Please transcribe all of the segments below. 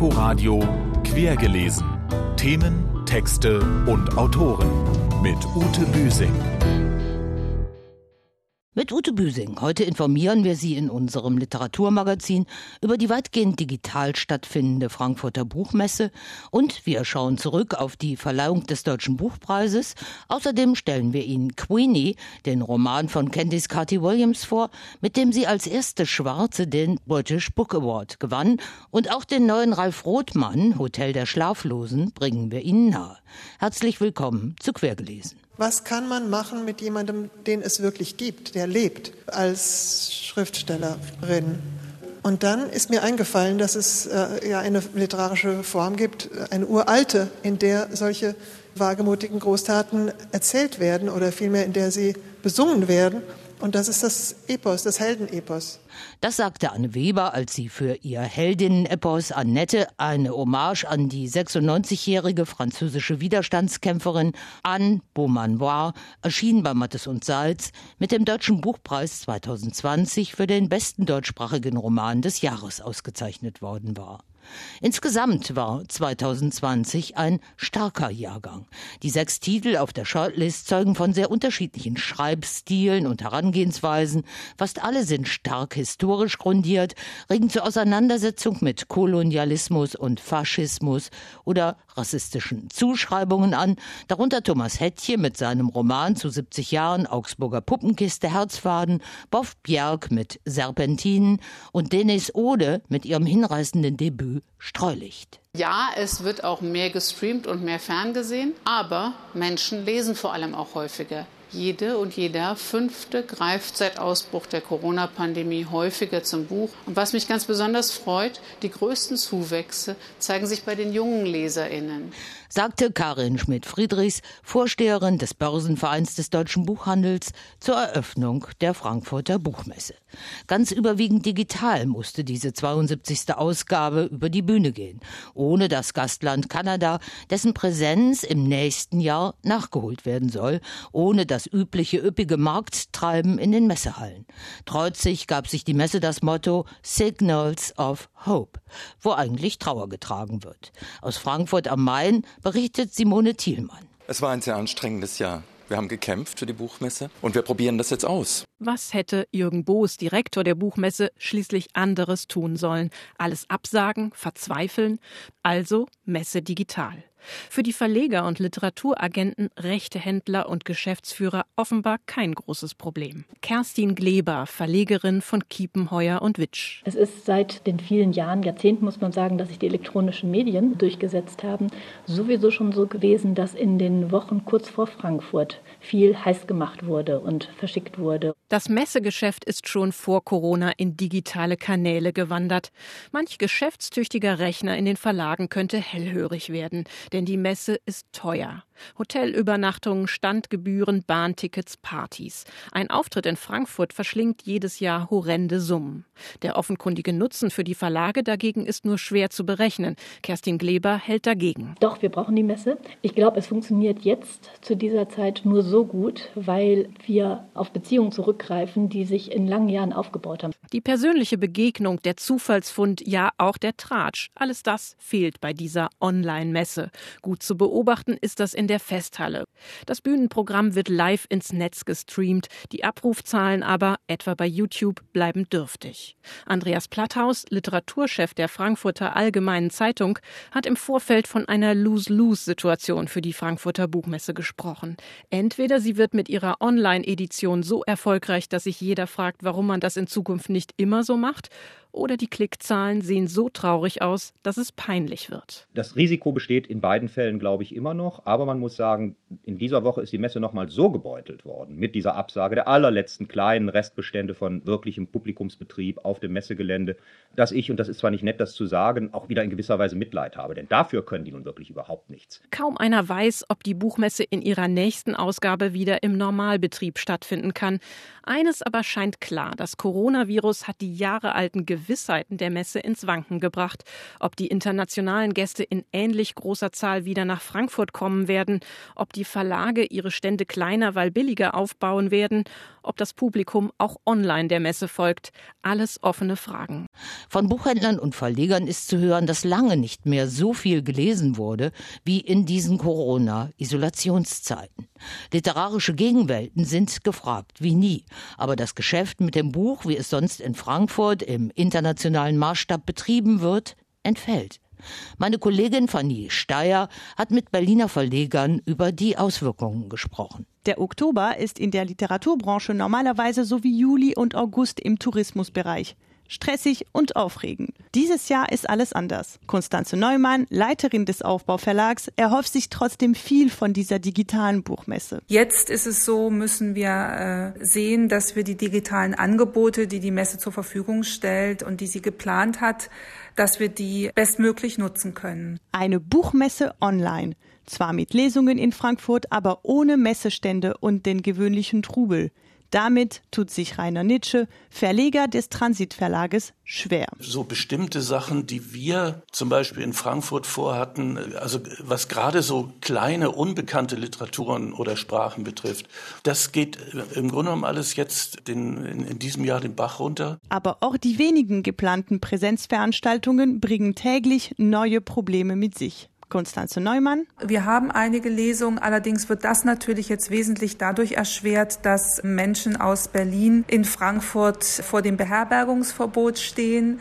Inforadio Quergelesen. Themen, Texte und Autoren mit Ute Büsing. Mit Ute Büsing. Heute informieren wir Sie in unserem Literaturmagazin über die weitgehend digital stattfindende Frankfurter Buchmesse und wir schauen zurück auf die Verleihung des Deutschen Buchpreises. Außerdem stellen wir Ihnen Queenie, den Roman von Candice Carty Williams vor, mit dem sie als erste Schwarze den British Book Award gewann und auch den neuen Ralf Rothmann, Hotel der Schlaflosen, bringen wir Ihnen nahe. Herzlich willkommen zu Quergelesen. Was kann man machen mit jemandem, den es wirklich gibt, der lebt als Schriftstellerin? Und dann ist mir eingefallen, dass es äh, ja eine literarische Form gibt, eine uralte, in der solche wagemutigen Großtaten erzählt werden oder vielmehr in der sie besungen werden. Und das ist das Epos, das Heldenepos. Das sagte Anne Weber, als sie für ihr Heldinnen-Epos Annette eine Hommage an die 96-jährige französische Widerstandskämpferin Anne Beaumanoir erschien bei Mattes und Salz mit dem Deutschen Buchpreis 2020 für den besten deutschsprachigen Roman des Jahres ausgezeichnet worden war. Insgesamt war 2020 ein starker Jahrgang. Die sechs Titel auf der Shortlist zeugen von sehr unterschiedlichen Schreibstilen und Herangehensweisen. Fast alle sind stark historisch grundiert, regen zur Auseinandersetzung mit Kolonialismus und Faschismus oder rassistischen Zuschreibungen an, darunter Thomas Hettje mit seinem Roman zu 70 Jahren Augsburger Puppenkiste Herzfaden, Boff Bjerg mit Serpentinen und Denis Ode mit ihrem hinreißenden Debüt Streulicht. Ja, es wird auch mehr gestreamt und mehr ferngesehen, aber Menschen lesen vor allem auch häufiger. Jede und jeder Fünfte greift seit Ausbruch der Corona-Pandemie häufiger zum Buch. Und was mich ganz besonders freut, die größten Zuwächse zeigen sich bei den jungen LeserInnen sagte Karin Schmidt-Friedrichs, Vorsteherin des Börsenvereins des deutschen Buchhandels, zur Eröffnung der Frankfurter Buchmesse. Ganz überwiegend digital musste diese 72. Ausgabe über die Bühne gehen, ohne das Gastland Kanada, dessen Präsenz im nächsten Jahr nachgeholt werden soll, ohne das übliche üppige Markttreiben in den Messehallen. Trotzig gab sich die Messe das Motto Signals of Hope, wo eigentlich Trauer getragen wird. Aus Frankfurt am Main berichtet Simone Thielmann. Es war ein sehr anstrengendes Jahr. Wir haben gekämpft für die Buchmesse und wir probieren das jetzt aus. Was hätte Jürgen Boos, Direktor der Buchmesse, schließlich anderes tun sollen? Alles absagen, verzweifeln? Also Messe digital. Für die Verleger und Literaturagenten, Rechtehändler und Geschäftsführer offenbar kein großes Problem. Kerstin Gleber, Verlegerin von Kiepenheuer und Witsch. Es ist seit den vielen Jahren, Jahrzehnten muss man sagen, dass sich die elektronischen Medien durchgesetzt haben, sowieso schon so gewesen, dass in den Wochen kurz vor Frankfurt viel heiß gemacht wurde und verschickt wurde. Das Messegeschäft ist schon vor Corona in digitale Kanäle gewandert. Manch geschäftstüchtiger Rechner in den Verlagen könnte hellhörig werden denn die Messe ist teuer. Hotelübernachtungen, Standgebühren, Bahntickets, Partys. Ein Auftritt in Frankfurt verschlingt jedes Jahr horrende Summen. Der offenkundige Nutzen für die Verlage dagegen ist nur schwer zu berechnen. Kerstin Gleber hält dagegen. Doch, wir brauchen die Messe. Ich glaube, es funktioniert jetzt zu dieser Zeit nur so gut, weil wir auf Beziehungen zurückgreifen, die sich in langen Jahren aufgebaut haben. Die persönliche Begegnung, der Zufallsfund, ja auch der Tratsch, alles das fehlt bei dieser Online-Messe. Gut zu beobachten ist das in der Festhalle. Das Bühnenprogramm wird live ins Netz gestreamt, die Abrufzahlen aber, etwa bei YouTube, bleiben dürftig. Andreas Platthaus, Literaturchef der Frankfurter Allgemeinen Zeitung, hat im Vorfeld von einer Lose-Lose-Situation für die Frankfurter Buchmesse gesprochen. Entweder sie wird mit ihrer Online-Edition so erfolgreich, dass sich jeder fragt, warum man das in Zukunft nicht immer so macht, oder die Klickzahlen sehen so traurig aus, dass es peinlich wird. Das Risiko besteht in beiden Fällen, glaube ich, immer noch. Aber man muss sagen, in dieser Woche ist die Messe nochmal so gebeutelt worden mit dieser Absage der allerletzten kleinen Restbestände von wirklichem Publikumsbetrieb auf dem Messegelände, dass ich, und das ist zwar nicht nett, das zu sagen, auch wieder in gewisser Weise Mitleid habe. Denn dafür können die nun wirklich überhaupt nichts. Kaum einer weiß, ob die Buchmesse in ihrer nächsten Ausgabe wieder im Normalbetrieb stattfinden kann. Eines aber scheint klar, das Coronavirus hat die jahrealten Gewissheiten der Messe ins Wanken gebracht. Ob die internationalen Gäste in ähnlich großer Zahl wieder nach Frankfurt kommen werden, ob die Verlage ihre Stände kleiner, weil billiger aufbauen werden, ob das Publikum auch online der Messe folgt. Alles offene Fragen. Von Buchhändlern und Verlegern ist zu hören, dass lange nicht mehr so viel gelesen wurde wie in diesen Corona-Isolationszeiten. Literarische Gegenwelten sind gefragt wie nie. Aber das Geschäft mit dem Buch, wie es sonst in Frankfurt im internationalen Maßstab betrieben wird, entfällt. Meine Kollegin Fanny Steyer hat mit Berliner Verlegern über die Auswirkungen gesprochen. Der Oktober ist in der Literaturbranche normalerweise so wie Juli und August im Tourismusbereich stressig und aufregend. Dieses Jahr ist alles anders. Konstanze Neumann, Leiterin des Aufbauverlags, erhofft sich trotzdem viel von dieser digitalen Buchmesse. Jetzt ist es so, müssen wir äh, sehen, dass wir die digitalen Angebote, die die Messe zur Verfügung stellt und die sie geplant hat, dass wir die bestmöglich nutzen können. Eine Buchmesse online. Zwar mit Lesungen in Frankfurt, aber ohne Messestände und den gewöhnlichen Trubel. Damit tut sich Rainer Nitsche, Verleger des Transitverlages, schwer. So bestimmte Sachen, die wir zum Beispiel in Frankfurt vorhatten, also was gerade so kleine, unbekannte Literaturen oder Sprachen betrifft, das geht im Grunde genommen alles jetzt den, in, in diesem Jahr den Bach runter. Aber auch die wenigen geplanten Präsenzveranstaltungen bringen täglich neue Probleme mit sich. Konstanze Neumann. Wir haben einige Lesungen, allerdings wird das natürlich jetzt wesentlich dadurch erschwert, dass Menschen aus Berlin in Frankfurt vor dem Beherbergungsverbot stehen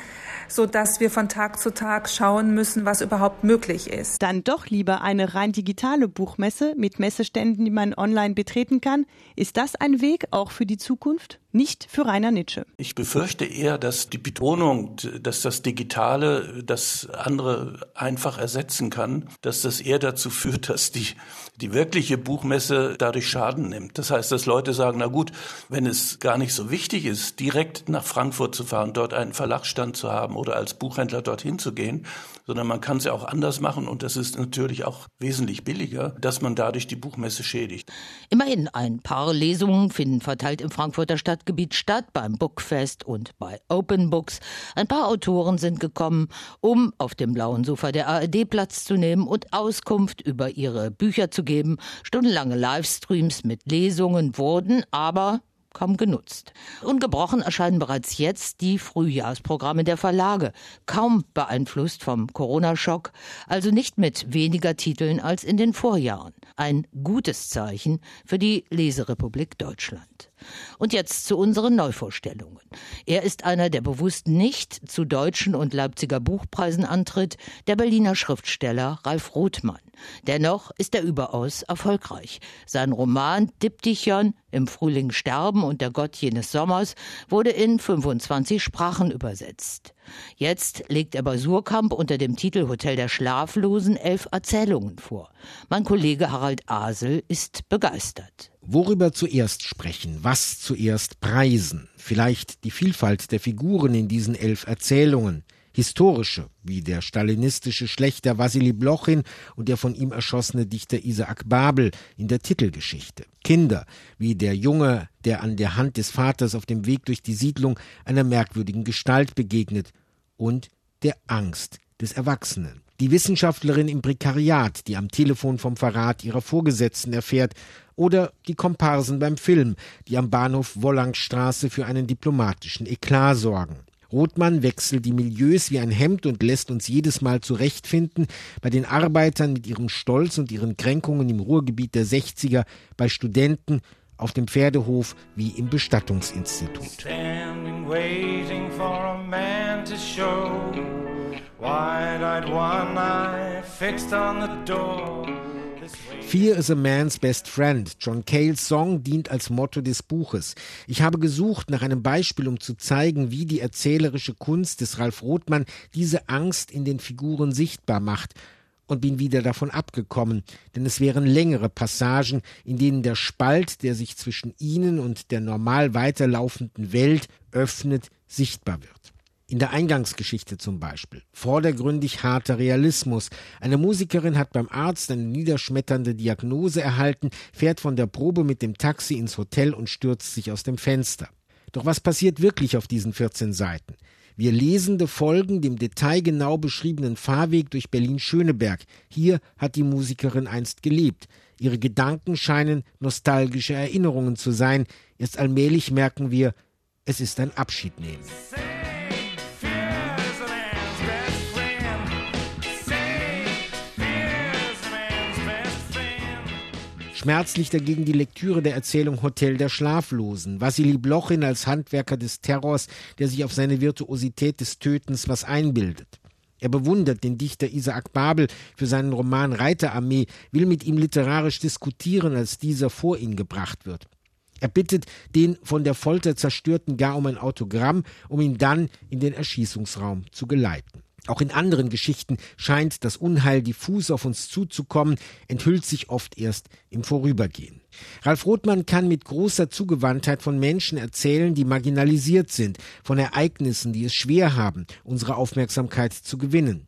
so dass wir von Tag zu Tag schauen müssen, was überhaupt möglich ist. Dann doch lieber eine rein digitale Buchmesse mit Messeständen, die man online betreten kann. Ist das ein Weg auch für die Zukunft? Nicht für Rainer Nitsche. Ich befürchte eher, dass die Betonung, dass das Digitale das andere einfach ersetzen kann, dass das eher dazu führt, dass die, die wirkliche Buchmesse dadurch Schaden nimmt. Das heißt, dass Leute sagen, na gut, wenn es gar nicht so wichtig ist, direkt nach Frankfurt zu fahren, dort einen Verlagsstand zu haben oder als Buchhändler dorthin zu gehen, sondern man kann es ja auch anders machen und das ist natürlich auch wesentlich billiger, dass man dadurch die Buchmesse schädigt. Immerhin ein paar Lesungen finden verteilt im Frankfurter Stadt Stadtgebiet statt, beim Bookfest und bei Open Books. Ein paar Autoren sind gekommen, um auf dem blauen Sofa der ARD Platz zu nehmen und Auskunft über ihre Bücher zu geben. Stundenlange Livestreams mit Lesungen wurden aber kaum genutzt. Ungebrochen erscheinen bereits jetzt die Frühjahrsprogramme der Verlage, kaum beeinflusst vom Corona-Schock, also nicht mit weniger Titeln als in den Vorjahren. Ein gutes Zeichen für die Leserepublik Deutschland. Und jetzt zu unseren Neuvorstellungen. Er ist einer, der bewusst nicht zu deutschen und Leipziger Buchpreisen antritt, der Berliner Schriftsteller Ralf Rothmann. Dennoch ist er überaus erfolgreich. Sein Roman Diptychon im Frühling sterben und der Gott jenes Sommers wurde in 25 Sprachen übersetzt. Jetzt legt er bei Surkamp unter dem Titel Hotel der Schlaflosen elf Erzählungen vor. Mein Kollege Harald Asel ist begeistert. Worüber zuerst sprechen, was zuerst preisen, vielleicht die Vielfalt der Figuren in diesen elf Erzählungen, historische, wie der stalinistische Schlechter Wassili Blochin und der von ihm erschossene Dichter Isaac Babel in der Titelgeschichte. Kinder, wie der Junge, der an der Hand des Vaters auf dem Weg durch die Siedlung einer merkwürdigen Gestalt begegnet, und der Angst des Erwachsenen. Die Wissenschaftlerin im Prekariat, die am Telefon vom Verrat ihrer Vorgesetzten erfährt, oder die Komparsen beim Film, die am Bahnhof Wollangstraße für einen diplomatischen Eklat sorgen. Rothmann wechselt die Milieus wie ein Hemd und lässt uns jedes Mal zurechtfinden bei den Arbeitern mit ihrem Stolz und ihren Kränkungen im Ruhrgebiet der 60er, bei Studenten, auf dem Pferdehof wie im Bestattungsinstitut. Standing, to show. Wide-eyed one eye fixed on the door. Fear is a man's best friend. John Cales Song dient als Motto des Buches. Ich habe gesucht nach einem Beispiel, um zu zeigen, wie die erzählerische Kunst des Ralf Rothmann diese Angst in den Figuren sichtbar macht und bin wieder davon abgekommen, denn es wären längere Passagen, in denen der Spalt, der sich zwischen ihnen und der normal weiterlaufenden Welt öffnet, sichtbar wird. In der Eingangsgeschichte zum Beispiel. Vordergründig harter Realismus. Eine Musikerin hat beim Arzt eine niederschmetternde Diagnose erhalten, fährt von der Probe mit dem Taxi ins Hotel und stürzt sich aus dem Fenster. Doch was passiert wirklich auf diesen 14 Seiten? Wir Lesende folgen dem detailgenau beschriebenen Fahrweg durch Berlin-Schöneberg. Hier hat die Musikerin einst gelebt. Ihre Gedanken scheinen nostalgische Erinnerungen zu sein, Erst allmählich merken wir, es ist ein Abschiednehmen. Schmerzlich dagegen die Lektüre der Erzählung Hotel der Schlaflosen. Wassili Blochin als Handwerker des Terrors, der sich auf seine Virtuosität des Tötens was einbildet. Er bewundert den Dichter Isaac Babel für seinen Roman Reiterarmee, will mit ihm literarisch diskutieren, als dieser vor ihn gebracht wird. Er bittet den von der Folter zerstörten gar um ein Autogramm, um ihn dann in den Erschießungsraum zu geleiten. Auch in anderen Geschichten scheint das Unheil diffus auf uns zuzukommen, enthüllt sich oft erst im Vorübergehen. Ralf Rothmann kann mit großer Zugewandtheit von Menschen erzählen, die marginalisiert sind, von Ereignissen, die es schwer haben, unsere Aufmerksamkeit zu gewinnen.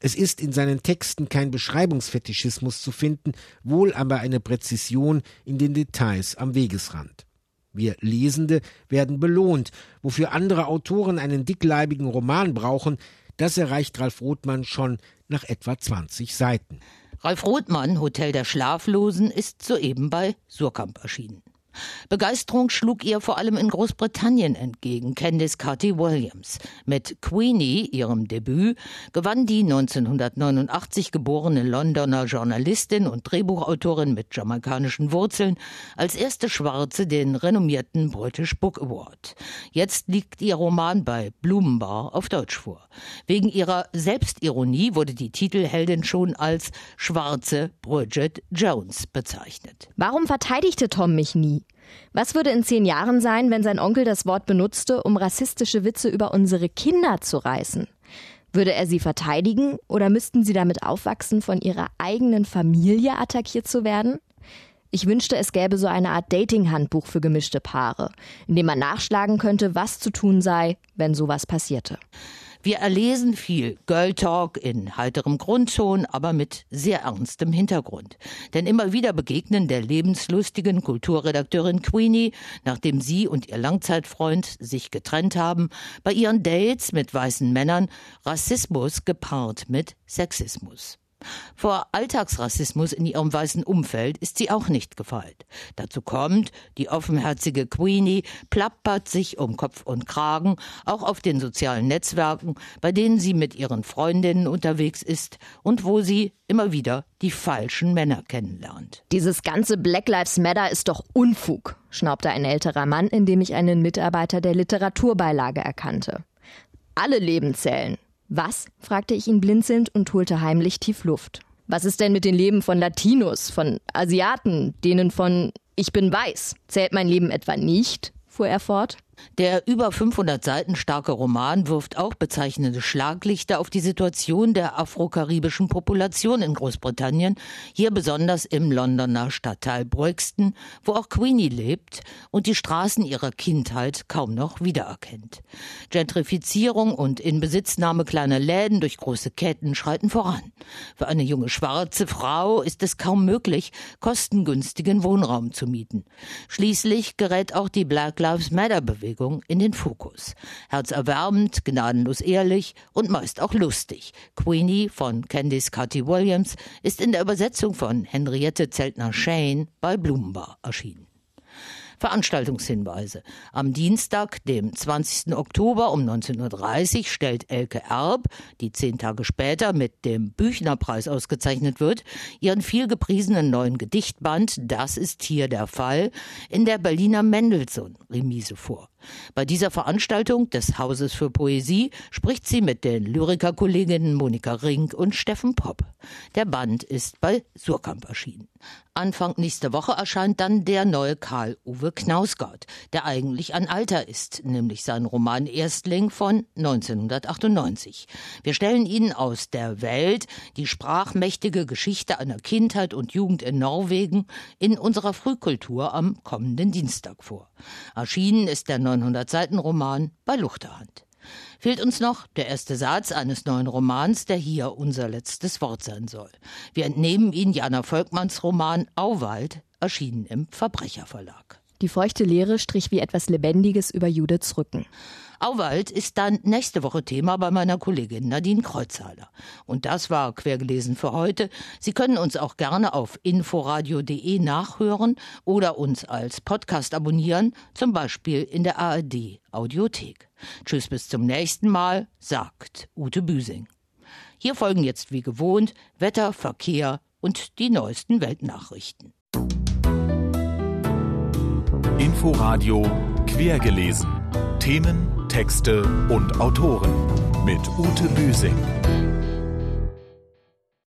Es ist in seinen Texten kein Beschreibungsfetischismus zu finden, wohl aber eine Präzision in den Details am Wegesrand. Wir Lesende werden belohnt, wofür andere Autoren einen dickleibigen Roman brauchen, das erreicht Ralf Rothmann schon nach etwa 20 Seiten. Ralf Rothmann, Hotel der Schlaflosen, ist soeben bei Surkamp erschienen. Begeisterung schlug ihr vor allem in Großbritannien entgegen, Candice Carty Williams. Mit Queenie, ihrem Debüt, gewann die 1989 geborene Londoner Journalistin und Drehbuchautorin mit jamaikanischen Wurzeln als erste Schwarze den renommierten British Book Award. Jetzt liegt ihr Roman bei Blumenbar auf Deutsch vor. Wegen ihrer Selbstironie wurde die Titelheldin schon als schwarze Bridget Jones bezeichnet. Warum verteidigte Tom mich nie? Was würde in zehn Jahren sein, wenn sein Onkel das Wort benutzte, um rassistische Witze über unsere Kinder zu reißen? Würde er sie verteidigen oder müssten sie damit aufwachsen, von ihrer eigenen Familie attackiert zu werden? Ich wünschte, es gäbe so eine Art Dating-Handbuch für gemischte Paare, in dem man nachschlagen könnte, was zu tun sei, wenn sowas passierte. Wir erlesen viel Girl Talk in heiterem Grundton, aber mit sehr ernstem Hintergrund. Denn immer wieder begegnen der lebenslustigen Kulturredakteurin Queenie, nachdem sie und ihr Langzeitfreund sich getrennt haben, bei ihren Dates mit weißen Männern Rassismus gepaart mit Sexismus. Vor Alltagsrassismus in ihrem weißen Umfeld ist sie auch nicht gefeit. Dazu kommt, die offenherzige Queenie plappert sich um Kopf und Kragen, auch auf den sozialen Netzwerken, bei denen sie mit ihren Freundinnen unterwegs ist und wo sie immer wieder die falschen Männer kennenlernt. Dieses ganze Black Lives Matter ist doch Unfug, schnaubte ein älterer Mann, indem ich einen Mitarbeiter der Literaturbeilage erkannte. Alle Leben zählen. Was? fragte ich ihn blinzelnd und holte heimlich tief Luft. Was ist denn mit den Leben von Latinos, von Asiaten, denen von Ich bin weiß? Zählt mein Leben etwa nicht? fuhr er fort. Der über 500 Seiten starke Roman wirft auch bezeichnende Schlaglichter auf die Situation der afrokaribischen Population in Großbritannien, hier besonders im Londoner Stadtteil Brixton, wo auch Queenie lebt und die Straßen ihrer Kindheit kaum noch wiedererkennt. Gentrifizierung und Inbesitznahme kleiner Läden durch große Ketten schreiten voran. Für eine junge schwarze Frau ist es kaum möglich, kostengünstigen Wohnraum zu mieten. Schließlich gerät auch die Black Lives Matter Bewegung Bewegung in den Fokus. Herzerwärmend, gnadenlos ehrlich und meist auch lustig. Queenie von Candice Carty Williams ist in der Übersetzung von Henriette Zeltner-Shane bei Blumenbar erschienen. Veranstaltungshinweise. Am Dienstag, dem 20. Oktober um 19.30 Uhr stellt Elke Erb, die zehn Tage später mit dem Büchnerpreis ausgezeichnet wird, ihren vielgepriesenen neuen Gedichtband Das ist hier der Fall in der Berliner Mendelssohn-Remise vor. Bei dieser Veranstaltung des Hauses für Poesie spricht sie mit den Lyrikerkolleginnen Monika Rink und Steffen Popp. Der Band ist bei Surkamp erschienen. Anfang nächster Woche erscheint dann der neue Karl-Uwe Knausgard, der eigentlich ein Alter ist, nämlich sein Roman Erstling von 1998. Wir stellen Ihnen aus der Welt die sprachmächtige Geschichte einer Kindheit und Jugend in Norwegen in unserer Frühkultur am kommenden Dienstag vor. Erschienen ist der 900 Seiten Roman bei Luchterhand. Fehlt uns noch der erste Satz eines neuen Romans, der hier unser letztes Wort sein soll. Wir entnehmen ihn Jana Volkmanns Roman Auwald, erschienen im Verbrecherverlag. Die feuchte Leere strich wie etwas Lebendiges über Judiths Rücken. Auwald ist dann nächste Woche Thema bei meiner Kollegin Nadine Kreuzhaler. Und das war quergelesen für heute. Sie können uns auch gerne auf inforadio.de nachhören oder uns als Podcast abonnieren, zum Beispiel in der ARD Audiothek. Tschüss bis zum nächsten Mal, sagt Ute Büsing. Hier folgen jetzt wie gewohnt Wetter, Verkehr und die neuesten Weltnachrichten. Inforadio quergelesen. Themen, Texte und Autoren mit Ute Büsing.